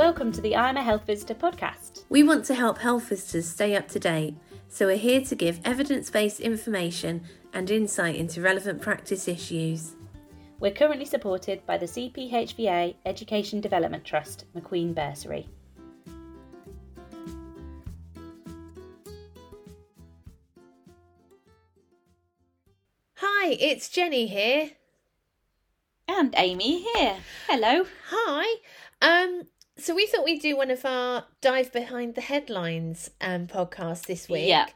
Welcome to the I'm a Health Visitor podcast. We want to help health visitors stay up to date, so we're here to give evidence based information and insight into relevant practice issues. We're currently supported by the CPHVA Education Development Trust, McQueen Bursary. Hi, it's Jenny here. And Amy here. Hello. Hi. Um, so we thought we'd do one of our dive behind the headlines um podcasts this week. Yeah.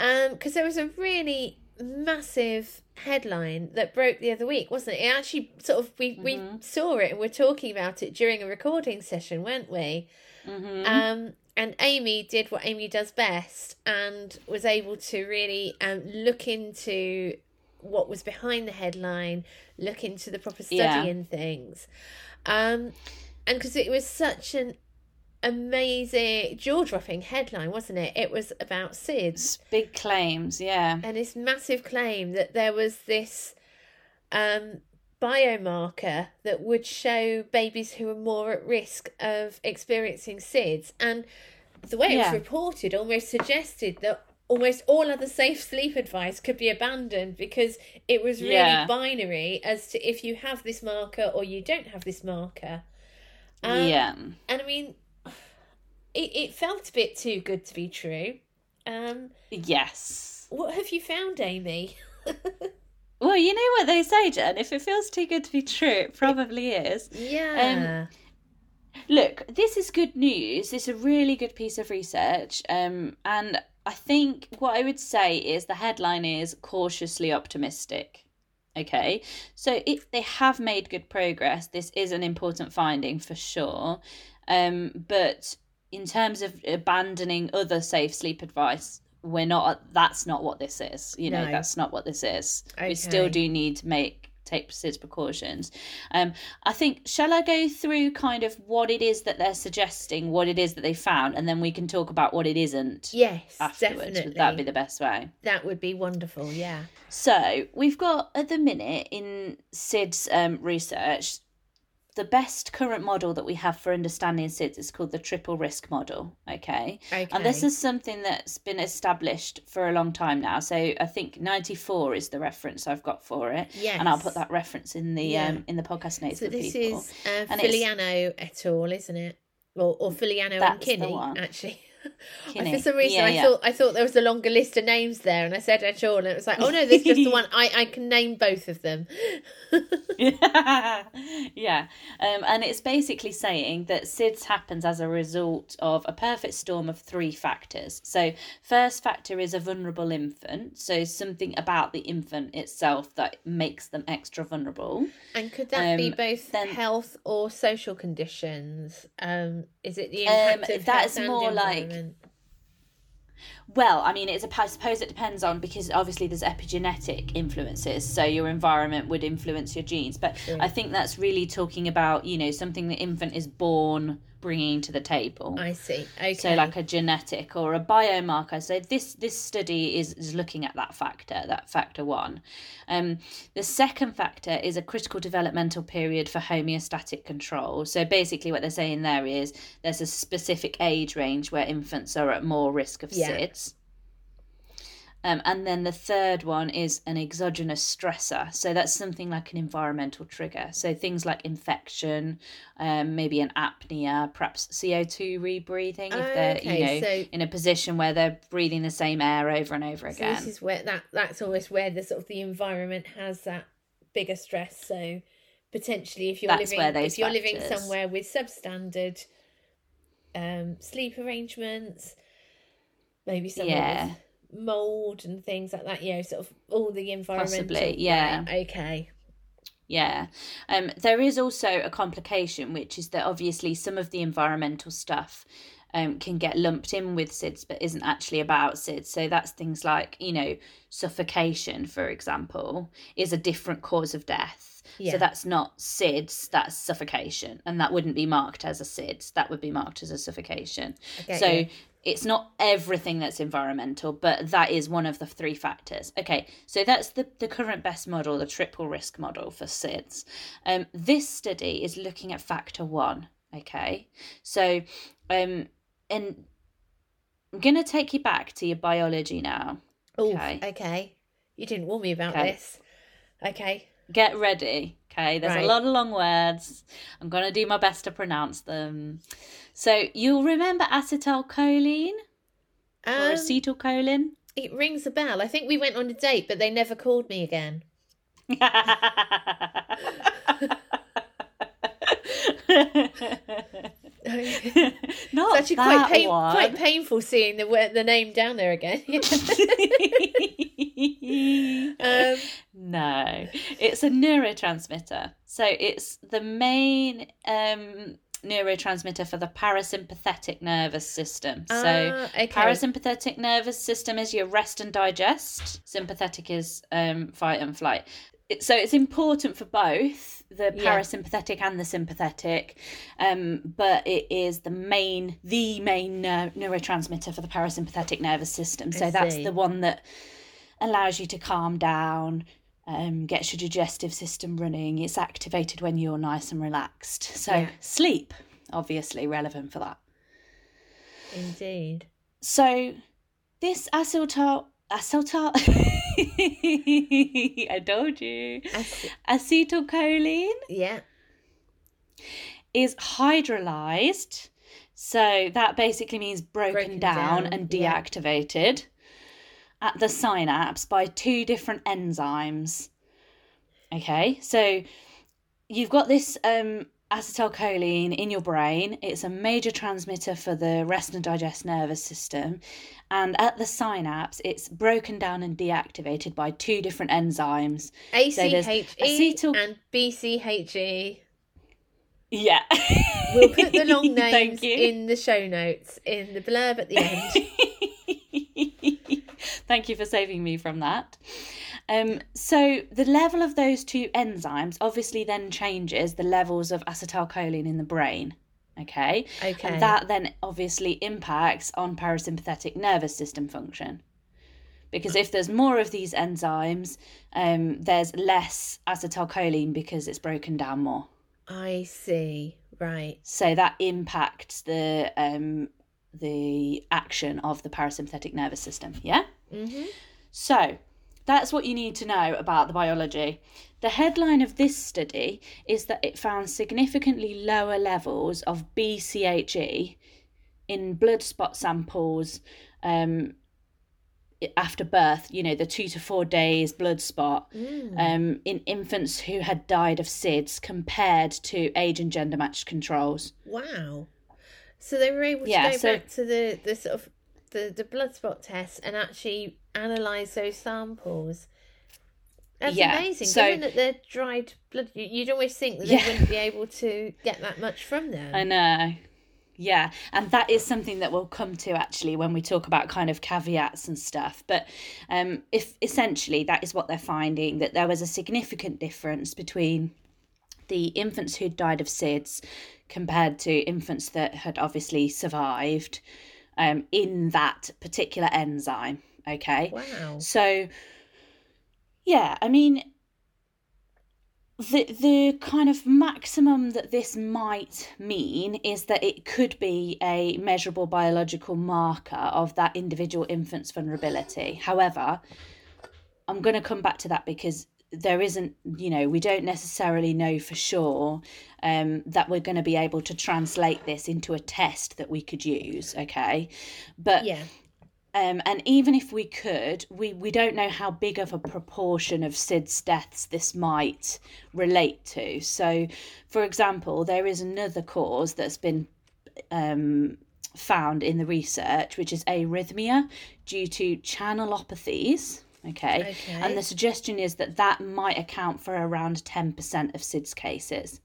Um, because there was a really massive headline that broke the other week, wasn't it? It actually sort of we we saw it and we're talking about it during a recording session, weren't we? Mm-hmm. Um, and Amy did what Amy does best and was able to really um, look into what was behind the headline, look into the proper study Yeah. and things. Um, and because it was such an amazing, jaw dropping headline, wasn't it? It was about SIDS Big claims, yeah. and this massive claim that there was this um, biomarker that would show babies who are more at risk of experiencing SIDS. And the way it Yeah. was reported almost suggested that almost all other safe sleep advice could be abandoned because it was really Yeah. binary as to if you have this marker or you don't have this marker. Um, yeah. And I mean, it, it felt a bit too good to be true. Um, Yes. what have you found, Amy? Well, you know what they say, Jen. If it feels too good to be true, it probably is. Yeah. Look, this is good news. It's a really good piece of research. Um, and I think what I would say is the headline is cautiously optimistic. Okay, so if they have made good progress, this is an important finding for sure. Um, but in terms of abandoning other safe sleep advice, we're not. That's not what this is. You know, No. that's not what this is. We still do need to make take SIDS precautions. Um, I think shall I go through kind of what it is that they're suggesting, what it is that they found, and then we can talk about what it isn't yes, afterwards. definitely. Would that be the best way? That would be wonderful. Yeah. So we've got at the minute in SIDS um, research, the best current model that we have for understanding SIDS is called the triple risk model. Okay. Okay. And this is something that's been established for a long time now. So I think 94 is the reference I've got for it. Yes. And I'll put that reference in the Yeah. um in the podcast notes So for this people. is uh, And Filiano et al., isn't it? Or or Filiano and Kinney, actually. For some reason, Yeah, I yeah. thought I thought there was a longer list of names there, and I said al., and it was like, oh no, there's just the one. I I can name both of them. yeah, yeah. Um, and it's basically saying that SIDS happens as a result of a perfect storm of three factors. So, first factor is a vulnerable infant. So, something about the infant itself that makes them extra vulnerable. And could that be Um, both then- health or social conditions? Um, is it the Um, impact of that's more like-? Well, I mean, it's a, I suppose it depends on because obviously there's epigenetic influences, so your environment would influence your genes. But. I think that's really talking about you know something the infant is born bringing to the table. I see. Okay. so like a genetic or a biomarker so this this study is, is looking at that factor that factor one um the second factor is a critical developmental period for homeostatic control so basically what they're saying there is there's a specific age range where infants are at more risk of Yeah. sids um, and then the third one is an exogenous stressor. So that's something like an environmental trigger. So things like infection, um, maybe an apnea, perhaps CO2 rebreathing if they're you know so- in a position where they're breathing the same air over and over So again. this is where that that's almost where the sort of the environment has that bigger stress. So potentially, if you're That's living if you're living somewhere with substandard um, sleep arrangements, maybe somewhere Yeah. with mold and things like that. You know, sort of all the environmental. Possibly, yeah. Right, okay. Yeah. Um, there is also a complication, which is that obviously some of the environmental stuff um, can get lumped in with SIDS, but isn't actually about SIDS. So that's things like, you know, suffocation, for example, is a different cause of death. Yeah. So that's not SIDS, that's suffocation. And that wouldn't be marked as a SIDS, that would be marked as a suffocation. So you. It's not everything that's environmental, but that is one of the three factors. Okay, so that's the, the current best model, the triple risk model for SIDS. Um, this study is looking at factor one. Okay, so um, and I'm gonna take you back to your biology now. Oh, Okay. okay. You didn't warn me about Okay. this. Okay. Get ready. Okay, there's Right. a lot of long words. I'm gonna do my best to pronounce them. So you'll remember acetylcholine or Um, acetylcholine. it rings a bell. I think we went on a date, but they never called me again. it's Not actually that quite pain, quite painful seeing the the name down there again. um, no, it's a neurotransmitter. So it's the main um, neurotransmitter for the parasympathetic nervous system. So ah, okay. parasympathetic nervous system is your rest and digest. Sympathetic is um, fight and flight. It- So it's important for both the Yeah. parasympathetic and the sympathetic, um, but it is the main the main neu- neurotransmitter for the parasympathetic nervous system. So that's the one that allows you to calm down, um, gets your digestive system running. It's activated when you're nice and relaxed. So Yeah. sleep, obviously relevant for that. Indeed. So this acetyl acetyl I told you. Ac- Acetylcholine yeah. is hydrolyzed. So that basically means broken, Broken down, down, and yeah. At the synapse by two different enzymes. Okay, so you've got this um, acetylcholine in your brain. It's a major transmitter for the rest and digest nervous system. And at the synapse, it's broken down and deactivated by two different enzymes. ACHE acetyl- and BCHE. Yeah. We'll put the long names in the show notes in the blurb at the end. Thank you for saving me from that. Um, so the level of those two enzymes obviously then changes the levels of acetylcholine in the brain. Okay. Okay. And that then obviously impacts on parasympathetic nervous system function. Because if there's more of these enzymes, um, there's less acetylcholine because it's broken down more. I see. Right. So that impacts the um, the action of the parasympathetic nervous system. Yeah. Mm-hmm. So that's what you need to know about the biology. The headline of this study is that it found significantly lower levels of BCHE in blood spot samples um, after birth, you know, the two to four days blood spot Mm. um, in infants who had died of SIDS compared to age and gender matched controls. Wow. So they were able to Yeah, go so- back to the, the sort of the, the blood spot test and actually analyse those samples. That's Yeah, amazing. so- Given that they're dried blood, you- you'd always think that Yeah. they wouldn't be able to get that much from them. I know. Yeah, and that is something that we'll come to actually when we talk about kind of caveats and stuff. But um, if essentially that is what they're finding that there was a significant difference between the infants who died of SIDS compared to infants that had obviously survived um, in that particular enzyme. Okay. Wow. So, yeah, I mean, the the kind of maximum that this might mean is that it could be a measurable biological marker of that individual infant's vulnerability. However, I'm going to come back to that because there isn't, you know, we don't necessarily know for sure um, that we're going to be able to translate this into a test that we could use. Okay, but Yeah. um, and even if we could, we, we don't know how big of a proportion of SIDS deaths this might relate to. So, for example, there is another cause that's been um, found in the research, which is arrhythmia due to channelopathies. Okay. Okay. And the suggestion is that that might account for around 10% of SIDS cases.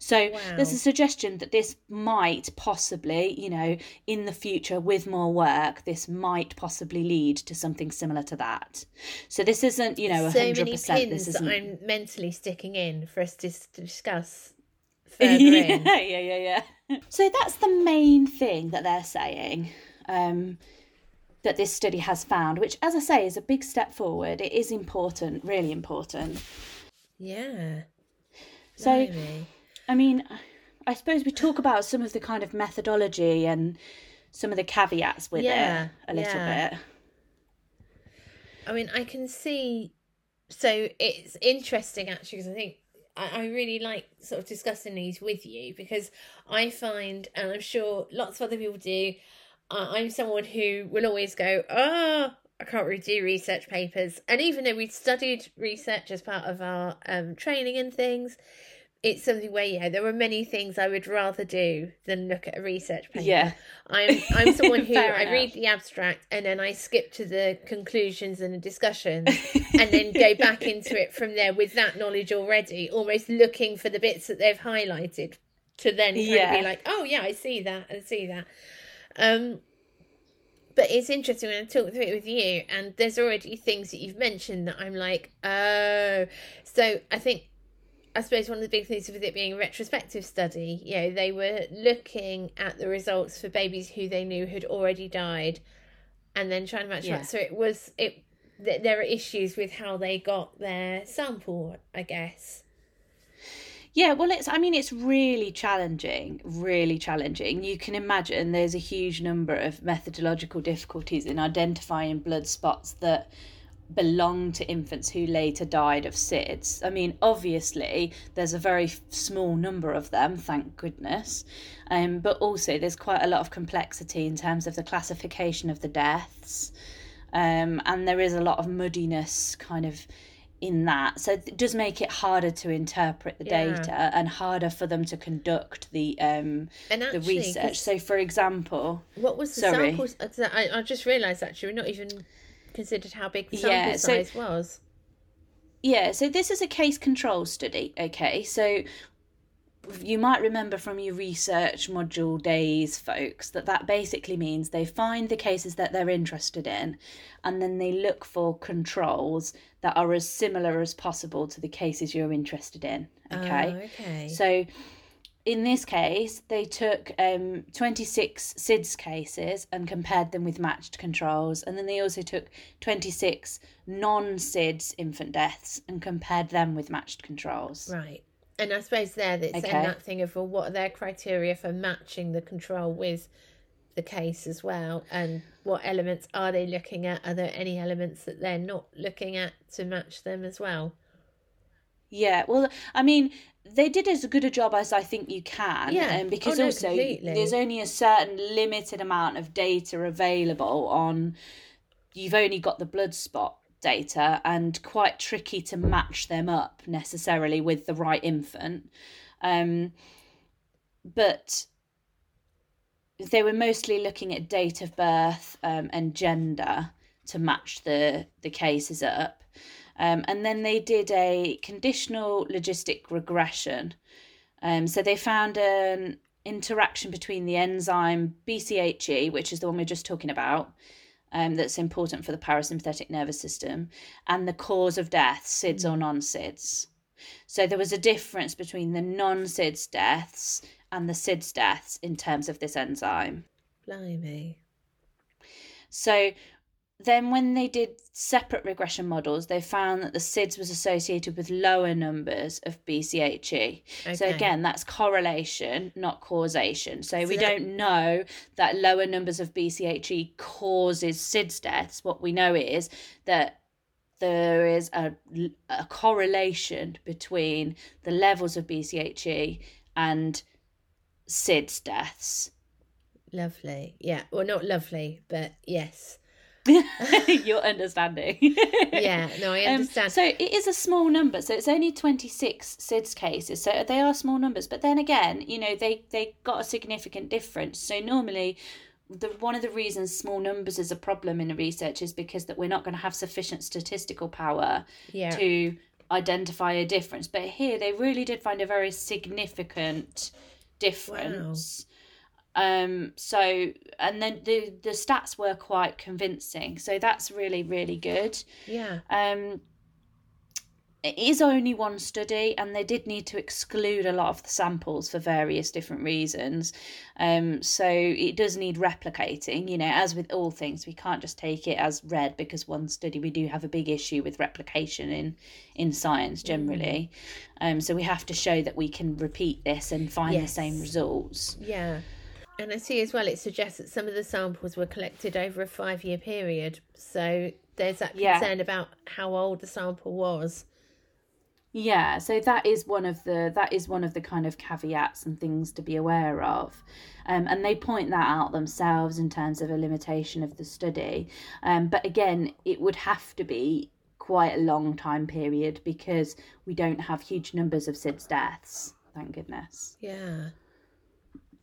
So there's a suggestion that this might possibly, you know, in the future with more work, this might possibly lead to something similar to that. So this isn't, you know, so 100%. many this pins that isn't. I'm mentally sticking in for us to, discuss further yeah, yeah, yeah, yeah. So that's the main thing that they're saying. Um, that this study has found, which, as I say, is a big step forward. It is important, really important. Yeah. So, Blimey. I mean, I suppose we talk about some of the kind of methodology and some of the caveats with Yeah, it a little yeah. bit. I mean, I can see. So it's interesting actually because I think I, I really like sort of discussing these with you because I find, and I'm sure lots of other people do, I'm someone who will always go, oh, I can't really do research papers. And even though we'd studied research as part of our um, training and things, it's something where, yeah, there are many things I would rather do than look at a research paper. Yeah. I'm I'm someone who I enough. read the abstract and then I skip to the conclusions and the discussion, and then go back into it from there with that knowledge already, almost looking for the bits that they've highlighted to then kind of Yeah. be like, oh yeah, I see that, I see that. Um, but it's interesting when I talk through it with you, and there's already things that you've mentioned that I'm like, oh. So I think, I suppose one of the big things with it being a retrospective study, you know, they were looking at the results for babies who they knew had already died, and then trying to match Yeah. up. So it was it. th- There are issues with how they got their sample, I guess. Yeah, well, it's, I mean, it's really challenging, really challenging. You can imagine there's a huge number of methodological difficulties in identifying blood spots that belong to infants who later died of SIDS. I mean, obviously, there's a very small number of them, thank goodness. Um, but also, there's quite a lot of complexity in terms of the classification of the deaths. Um, and there is a lot of muddiness kind of in that. So it does make it harder to interpret the Yeah. data and harder for them to conduct the um, And the research. So, for example, what was the Sorry. sample? I, I just realised actually we're not even considered how big the sample Yeah, so- size was. Yeah, so this is a case control study, okay? So you might remember from your research module days, folks, that that basically means they find the cases that they're interested in and then they look for controls that are as similar as possible to the cases you're interested in, okay? Oh, okay. So in this case, they took um, 26 SIDS cases and compared them with matched controls. And then they also took 26 non SIDS infant deaths and compared them with matched controls. Right. And I suppose there that's Okay. then that thing of well, what are their criteria for matching the control with the case as well, and what elements are they looking at? Are there any elements that they're not looking at to match them as well? Yeah, well, I mean, they did as good a job as I think you can. Yeah. Um, because Oh, no, also completely. there's only a certain limited amount of data available on, you've only got the blood spot data and quite tricky to match them up necessarily with the right infant. Um, but they were mostly looking at date of birth um, and gender to match the the cases up. Um, and then they did a conditional logistic regression. Um, so they found an interaction between the enzyme BCHE, which is the one we are just talking about, um, that's important for the parasympathetic nervous system, and the cause of death, SIDS or non SIDS. So there was a difference between the non SIDS deaths and the SIDS deaths in terms of this enzyme. Blimey. So then when they did separate regression models, they found that the SIDS was associated with lower numbers of BCHE. So again, that's correlation, not causation. So, we that- don't know that lower numbers of BCHE causes SIDS deaths. What we know is that there is a, a correlation between the levels of BCHE and SIDS deaths. Lovely. Yeah. Well, not lovely, but yes. Your understanding. Yeah. No, I Um, understand. so it is a small number. So it's only 26 SIDS cases. So they are small numbers. But then again, you know, they, they got a significant difference. So normally, the one of the reasons small numbers is a problem in the research is because that we're not going to have sufficient statistical power yeah. to identify a difference. But here they really did find a very significant difference. Um so and then the the stats were quite convincing. So that's really really good. Yeah. Um it is only one study, and they did need to exclude a lot of the samples for various different reasons. Um, so it does need replicating. You know, as with all things, we can't just take it as read because one study. We do have a big issue with replication in in science generally. Mm. Um, so we have to show that we can repeat this and find yes. the same results. Yeah. And I see as well, it suggests that some of the samples were collected over a five year period. So there's that concern yeah. about how old the sample was. Yeah, so that is one of the that is one of the kind of caveats and things to be aware of, um, and they point that out themselves in terms of a limitation of the study. Um, but again, it would have to be quite a long time period because we don't have huge numbers of SIDS deaths. Thank goodness. Yeah.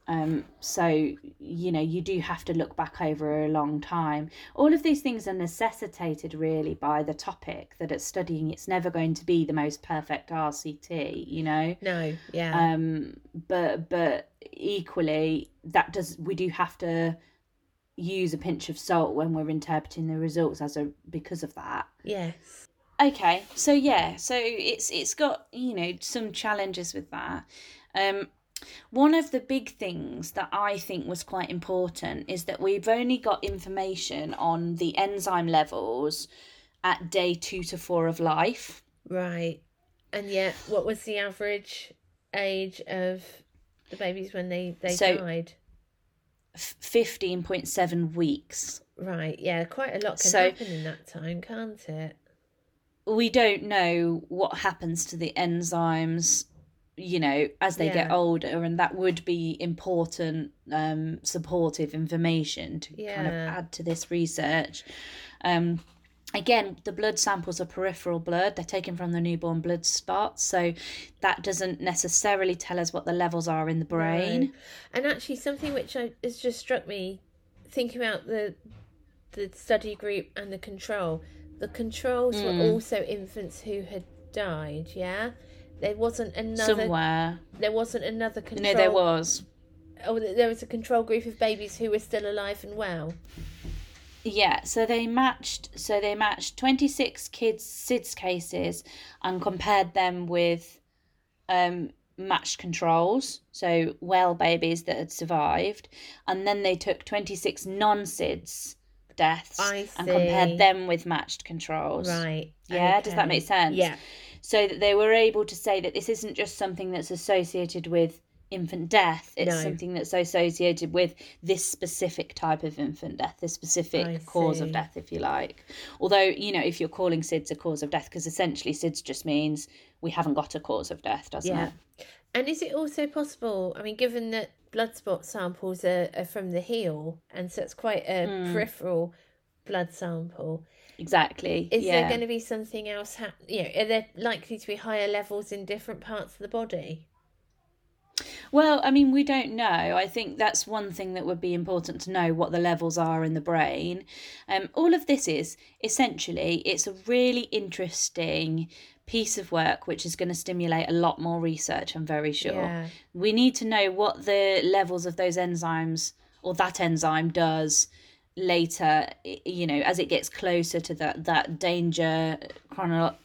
Um, so, you know, you do have to look back over a long time. All of these things are necessitated really by the topic that it's studying. It's never going to be the most perfect RCT, you know? No, yeah. Um, but, but equally, that does, we do have to use a pinch of salt when we're interpreting the results as a, because of that. Yes. Okay, so yeah, so it's it's got you know some challenges with that. Um, one of the big things that I think was quite important is that we've only got information on the enzyme levels at day two to four of life. Right. And yet, what was the average age of the babies when they, they so, died? 15.7 weeks. Right, yeah, quite a lot can so, happen in that time, can't it? We don't know what happens to the enzymes you know as they yeah. get older and that would be important um supportive information to yeah. kind of add to this research um again the blood samples are peripheral blood they're taken from the newborn blood spots so that doesn't necessarily tell us what the levels are in the brain no. and actually something which I, has just struck me thinking about the the study group and the control the controls mm. were also infants who had died yeah there wasn't another somewhere. There wasn't another control. No, there was. Oh, there was a control group of babies who were still alive and well. Yeah, so they matched. So they matched twenty six kids SIDS cases and compared them with um, matched controls. So well babies that had survived, and then they took twenty six non SIDS deaths and compared them with matched controls. Right. Yeah. Okay. Does that make sense? Yeah so that they were able to say that this isn't just something that's associated with infant death it's no. something that's associated with this specific type of infant death this specific I cause see. of death if you like although you know if you're calling sids a cause of death because essentially sids just means we haven't got a cause of death doesn't yeah. it and is it also possible i mean given that blood spot samples are, are from the heel and so it's quite a mm. peripheral blood sample Exactly. Is yeah. there going to be something else? Ha- you know, are there likely to be higher levels in different parts of the body? Well, I mean, we don't know. I think that's one thing that would be important to know what the levels are in the brain. Um, all of this is essentially it's a really interesting piece of work which is going to stimulate a lot more research. I'm very sure. Yeah. We need to know what the levels of those enzymes or that enzyme does later you know as it gets closer to that that danger chrono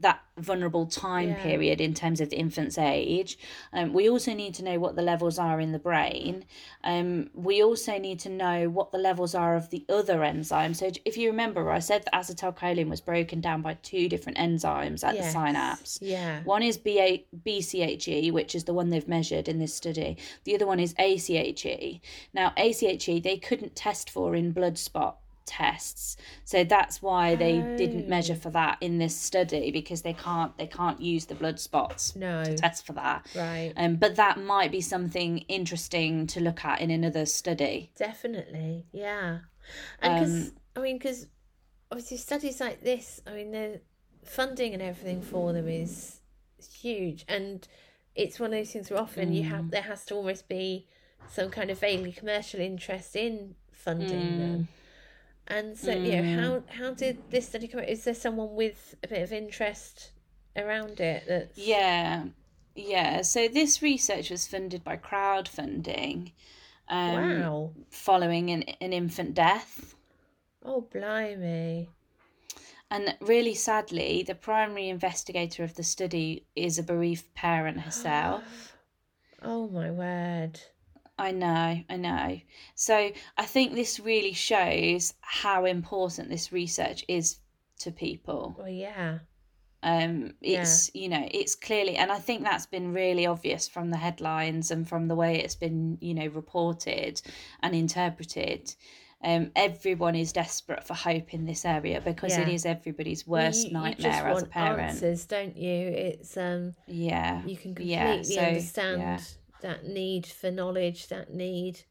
that vulnerable time yeah. period in terms of the infant's age. Um, we also need to know what the levels are in the brain. Um, we also need to know what the levels are of the other enzymes. So if you remember, I said that acetylcholine was broken down by two different enzymes at yes. the synapse. Yeah. One is BA, BCHE, which is the one they've measured in this study. The other one is ACHE. Now, ACHE, they couldn't test for in blood spot tests so that's why they oh. didn't measure for that in this study because they can't they can't use the blood spots no. to test for that right um but that might be something interesting to look at in another study definitely yeah and because um, i mean because obviously studies like this i mean the funding and everything for them is huge and it's one of those things where often mm. you have mm. there has to almost be some kind of vaguely commercial interest in funding mm. them and so, mm. you know, how how did this study come? Is there someone with a bit of interest around it? That's... Yeah, yeah. So this research was funded by crowdfunding. Um, wow. Following an an infant death. Oh blimey. And really sadly, the primary investigator of the study is a bereaved parent herself. oh my word. I know, I know. So I think this really shows how important this research is to people. Well, yeah. Um, it's you know it's clearly, and I think that's been really obvious from the headlines and from the way it's been you know reported and interpreted. Um, everyone is desperate for hope in this area because it Yeah. is everybody's worst you, you nightmare just as a parent. answers, don't you? It's um Yeah, you can completely yeah. So understand yeah, that need for knowledge, that need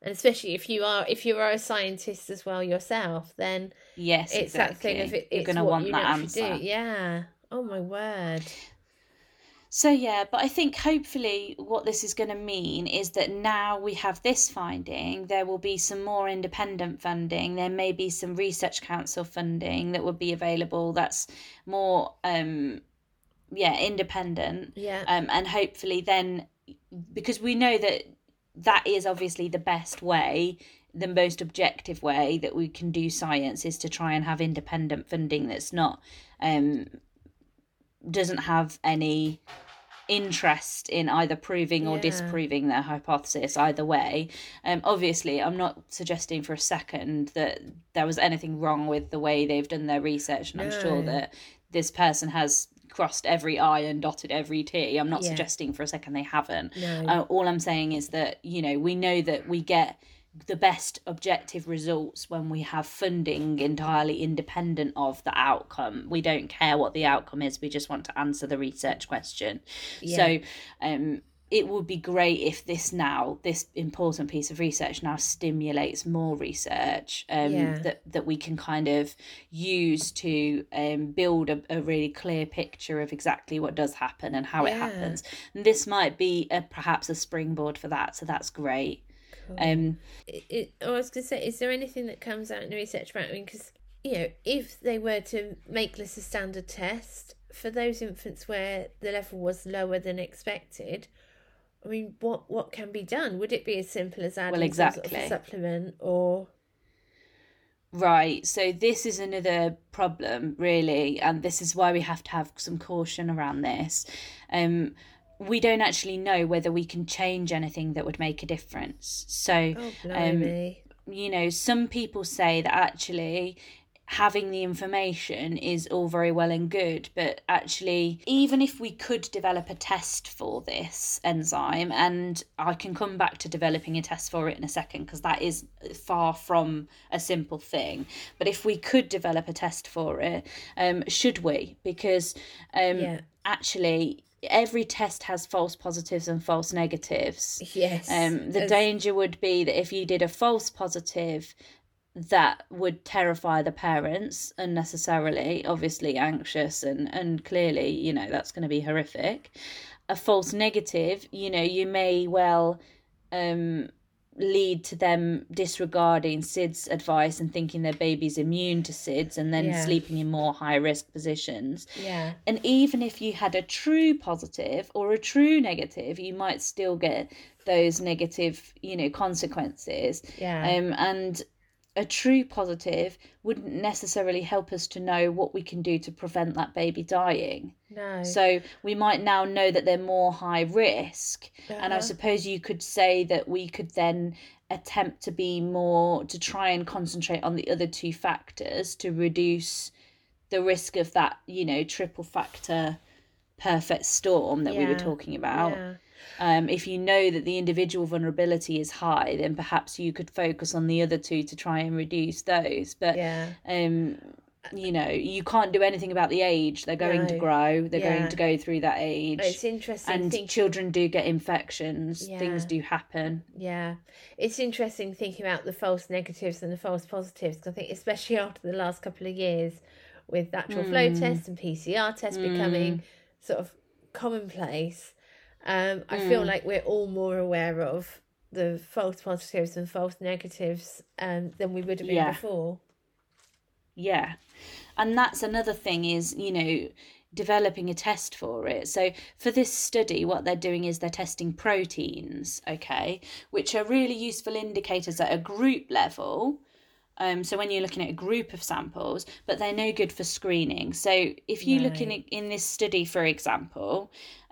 and especially if you are if you are a scientist as well yourself, then yes, it's that thing of it You're gonna want you that answer. do. Yeah. Oh my word. So, yeah, but I think hopefully what this is going to mean is that now we have this finding, there will be some more independent funding. There may be some research council funding that would be available that's more, um, yeah, independent. Yeah. Um, and hopefully then, because we know that that is obviously the best way, the most objective way that we can do science is to try and have independent funding that's not, um, doesn't have any interest in either proving or Yeah. disproving their hypothesis either way um obviously i'm not suggesting for a second that there was anything wrong with the way they've done their research and i'm sure that this person has crossed every i and dotted every t i'm not Yeah. suggesting for a second they haven't No. uh, all i'm saying is that you know we know that we get the best objective results when we have funding entirely independent of the outcome. We don't care what the outcome is, we just want to answer the research question. Yeah. So um it would be great if this now this important piece of research now stimulates more research um, Yeah. that that we can kind of use to um, build a, a really clear picture of exactly what does happen and how it happens and this might be a, perhaps a springboard for that so that's great Cool. um it, it, I was going to say, is there anything that comes out in the research about? I mean, because you know, if they were to make this a standard test for those infants where the level was lower than expected, I mean, what what can be done? Would it be as simple as adding some sort of a exactly. supplement, or Right, so this is another problem, really, and this is why we have to have some caution around this. Um, we don't actually know whether we can change anything that would make a difference. So, oh um, you know, some people say that actually having the information is all very well and good, but actually, even if we could develop a test for this enzyme, and I can come back to developing a test for it in a second because that is far from a simple thing. But if we could develop a test for it, um, should we? Because um, yeah, actually, every test has false positives and false negatives. yes, Um, the as- danger would be that if you did a false positive, that would terrify the parents unnecessarily, obviously anxious and and clearly, you know, that's going to be horrific. A false negative, you know, you may well um lead to them disregarding SIDS advice and thinking their baby's immune to SIDS and then Yeah. sleeping in more high risk positions. yeah, And even if you had a true positive or a true negative, you might still get those negative, you know, consequences. yeah, Um, and a true positive wouldn't necessarily help us to know what we can do to prevent that baby dying. no, So we might now know that they're more high risk. And I Uh-huh. suppose you could say that we could then attempt to be more, to try and concentrate on the other two factors to reduce the risk of that, you know, triple factor perfect storm that we were talking about. yeah, Um, if you know that the individual vulnerability is high, then perhaps you could focus on the other two to try and reduce those. But yeah, um you know you can't do anything about the age. They're going to grow. They're Yeah. going to go through that age. It's interesting and thinking children do get infections. Things do happen. Yeah, it's interesting thinking about the false negatives and the false positives 'cause I think, especially after the last couple of years, with lateral flow Mm. tests and PCR tests becoming sort of commonplace, um, I feel Mm. like we're all more aware of the false positives and false negatives um, than we would have been Yeah. before. yeah and that's another thing is you know developing a test for it so for this study what they're doing is they're testing proteins okay which are really useful indicators at a group level Um, so when you're looking at a group of samples, but they're no good for screening. So if you look in in this study, for example,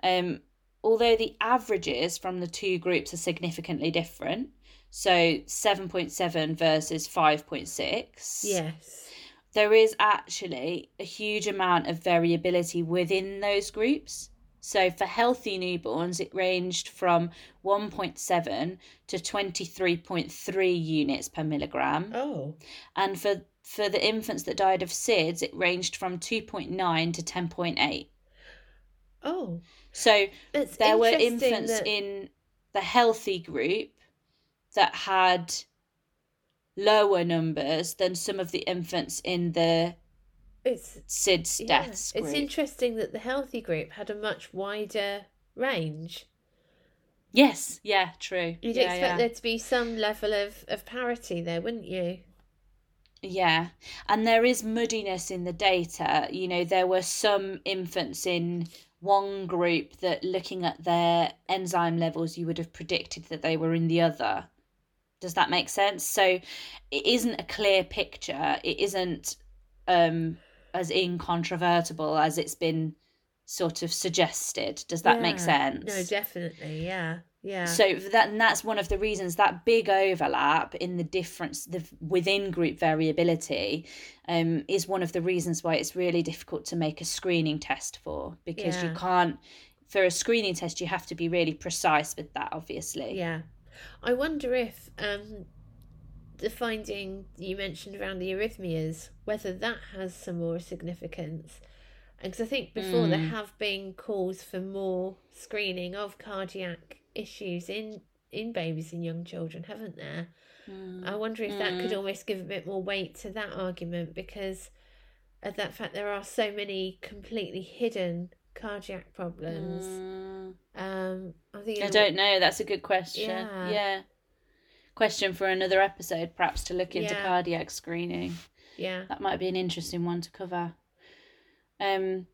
um, although the averages from the two groups are significantly different, so seven point seven versus five point six, Yes. there is actually a huge amount of variability within those groups. So for healthy newborns, it ranged from 1.7 to 23.3 units per milligram. Oh. And for, for the infants that died of SIDS, it ranged from 2.9 to 10.8. Oh. So It's there were infants that- in the healthy group that had lower numbers than some of the infants in the it's SIDS yeah, deaths It's interesting that the healthy group had a much wider range. Yes, yeah, true. You'd yeah, expect yeah. there to be some level of, of parity there, wouldn't you? Yeah, and there is muddiness in the data. You know, there were some infants in one group that looking at their enzyme levels, you would have predicted that they were in the other. Does that make sense? So it isn't a clear picture. It isn't um, as incontrovertible as it's been sort of suggested. Does that make sense? No, definitely. Yeah. Yeah. So that and that's one of the reasons that big overlap in the difference the within group variability um, is one of the reasons why it's really difficult to make a screening test for because you can't for a screening test you have to be really precise with that obviously. Yeah. I wonder if um, the finding you mentioned around the arrhythmias, whether that has some more significance. Because I think before there Mm. have been calls for more screening of cardiac issues in, in babies and young children, haven't there? Mm. I wonder if that could Mm. almost give a bit more weight to that argument because of that fact there are so many completely hidden cardiac problems. Mm. Um, I think I don't know. That's a good question. Yeah. Yeah. Question for another episode, perhaps to look into Yeah. cardiac screening. Yeah. that might be an interesting one to cover. Um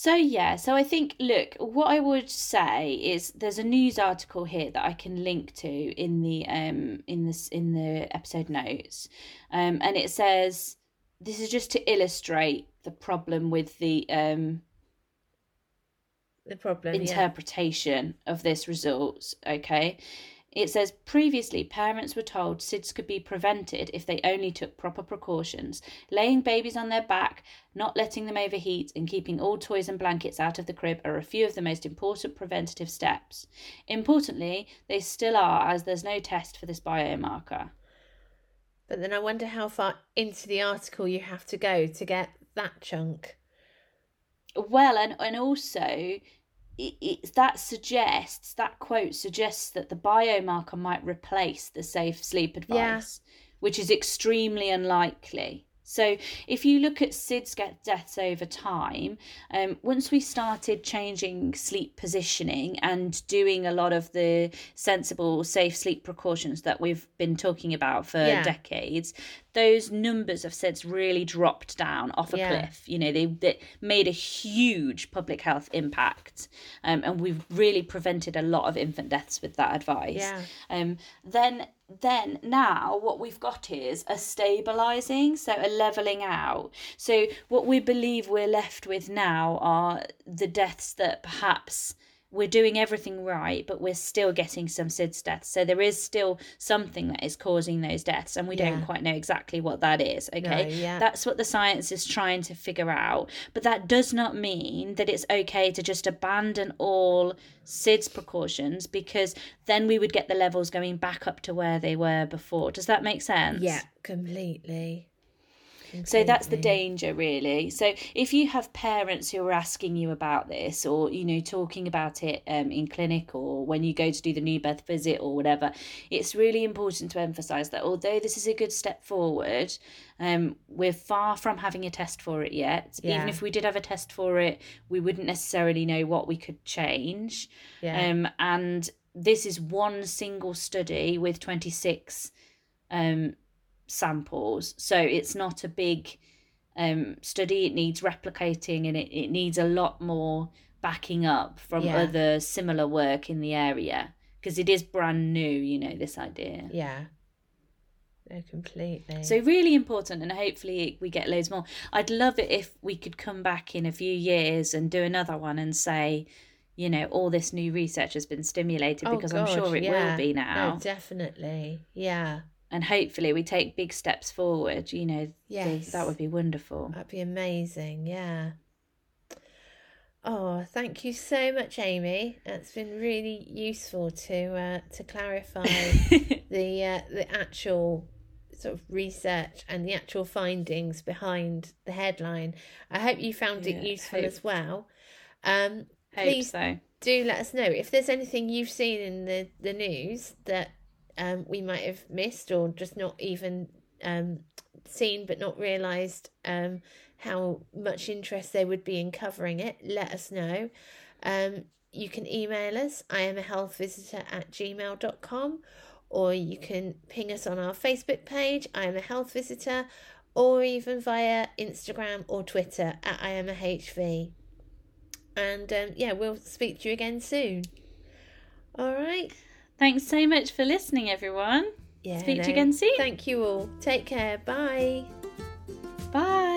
so yeah, so I think look, what I would say is there's a news article here that I can link to in the um in this in the episode notes. Um and it says this is just to illustrate the problem with the um The problem. yeah. interpretation of this results. Okay. It says previously parents were told SIDS could be prevented if they only took proper precautions, laying babies on their back, not letting them overheat, and keeping all toys and blankets out of the crib are a few of the most important preventative steps. Importantly, they still are, as there's no test for this biomarker. But then I wonder how far into the article you have to go to get that chunk. Well, and and also, it, it that suggests that quote suggests that the biomarker might replace the safe sleep advice, which is extremely unlikely. So, if you look at SIDS get deaths over time, um, once we started changing sleep positioning and doing a lot of the sensible, safe sleep precautions that we've been talking about for Yeah. decades, those numbers have SIDS really dropped down off a Yeah. cliff. You know, they, they made a huge public health impact, um, and we've really prevented a lot of infant deaths with that advice. Yeah. Um, then then now what we've got is a stabilizing, so a leveling out. So what we believe we're left with now are the deaths that perhaps we're doing everything right, but we're still getting some SIDS deaths. So there is still something that is causing those deaths, and we Yeah. don't quite know exactly what that is. Okay, No, yeah. that's what the science is trying to figure out. But that does not mean that it's okay to just abandon all SIDS precautions because then we would get the levels going back up to where they were before. Does that make sense? Yeah, completely. So that's the danger, really. So if you have parents who are asking you about this, or you know, talking about it um, in clinic, or when you go to do the new birth visit, or whatever, it's really important to emphasise that although this is a good step forward, um, we're far from having a test for it yet. Yeah. Even if we did have a test for it, we wouldn't necessarily know what we could change. Yeah. Um, and this is one single study with 26 um, samples. So it's not a big um, study. It needs replicating and it, it needs a lot more backing up from Yeah. other similar work in the area because it is brand new, you know, this idea. yeah. no, completely. So really important, and hopefully we get loads more. I'd love it if we could come back in a few years and do another one and say, you know, all this new research has been stimulated Oh, because I'm sure it yeah. will be now. No, definitely. Yeah. And hopefully we take big steps forward. You know, Yes. that would be wonderful. That'd be amazing. Yeah. Oh, thank you so much, Amy. That's been really useful to uh, to clarify the uh, the actual sort of research and the actual findings behind the headline. I hope you found it useful hope- as well. Um, Hope please so. do let us know if there's anything you've seen in the, the news that um, we might have missed or just not even um, seen but not realised um, how much interest there would be in covering it. Let us know. Um, you can email us, I am a health visitor at gmail.com, or you can ping us on our Facebook page, I am a health visitor, or even via Instagram or Twitter at I am a HV. And um, yeah, we'll speak to you again soon. All right. Thanks so much for listening, everyone. Yeah. Speak to you again soon. Thank you all. Take care. Bye. Bye.